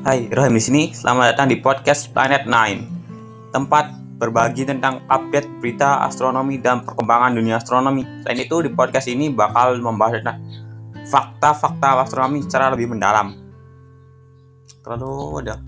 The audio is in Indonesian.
Hai, Rohim di sini. Selamat datang di podcast Planet 9. Tempat berbagi tentang update berita astronomi dan perkembangan dunia astronomi. Selain itu, di podcast ini bakal membahas tentang fakta-fakta astronomi secara lebih mendalam. Terlalu udah